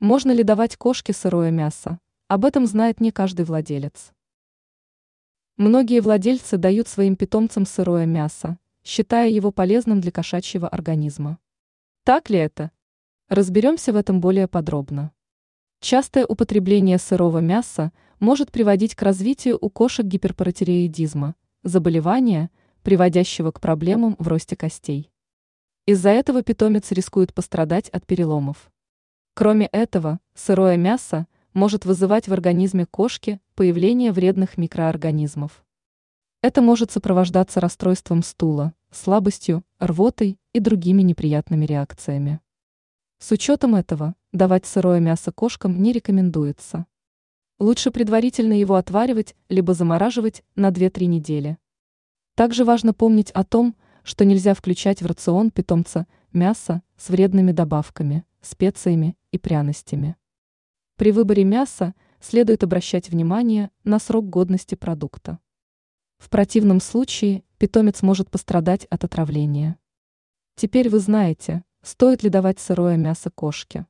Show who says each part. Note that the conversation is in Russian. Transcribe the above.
Speaker 1: Можно ли давать кошке сырое мясо? Об этом знает не каждый владелец. Многие владельцы дают своим питомцам сырое мясо, считая его полезным для кошачьего организма. Так ли это? Разберемся в этом более подробно. Частое употребление сырого мяса может приводить к развитию у кошек гиперпаратиреидизма, заболевания, приводящего к проблемам в росте костей. Из-за этого питомец рискует пострадать от переломов. Кроме этого, сырое мясо может вызывать в организме кошки появление вредных микроорганизмов. Это может сопровождаться расстройством стула, слабостью, рвотой и другими неприятными реакциями. С учетом этого, давать сырое мясо кошкам не рекомендуется. Лучше предварительно его отваривать либо замораживать на 2-3 недели. Также важно помнить о том, что нельзя включать в рацион питомца мясо с вредными добавками, специями и пряностями. При выборе мяса следует обращать внимание на срок годности продукта. В противном случае питомец может пострадать от отравления. Теперь вы знаете, стоит ли давать сырое мясо кошке.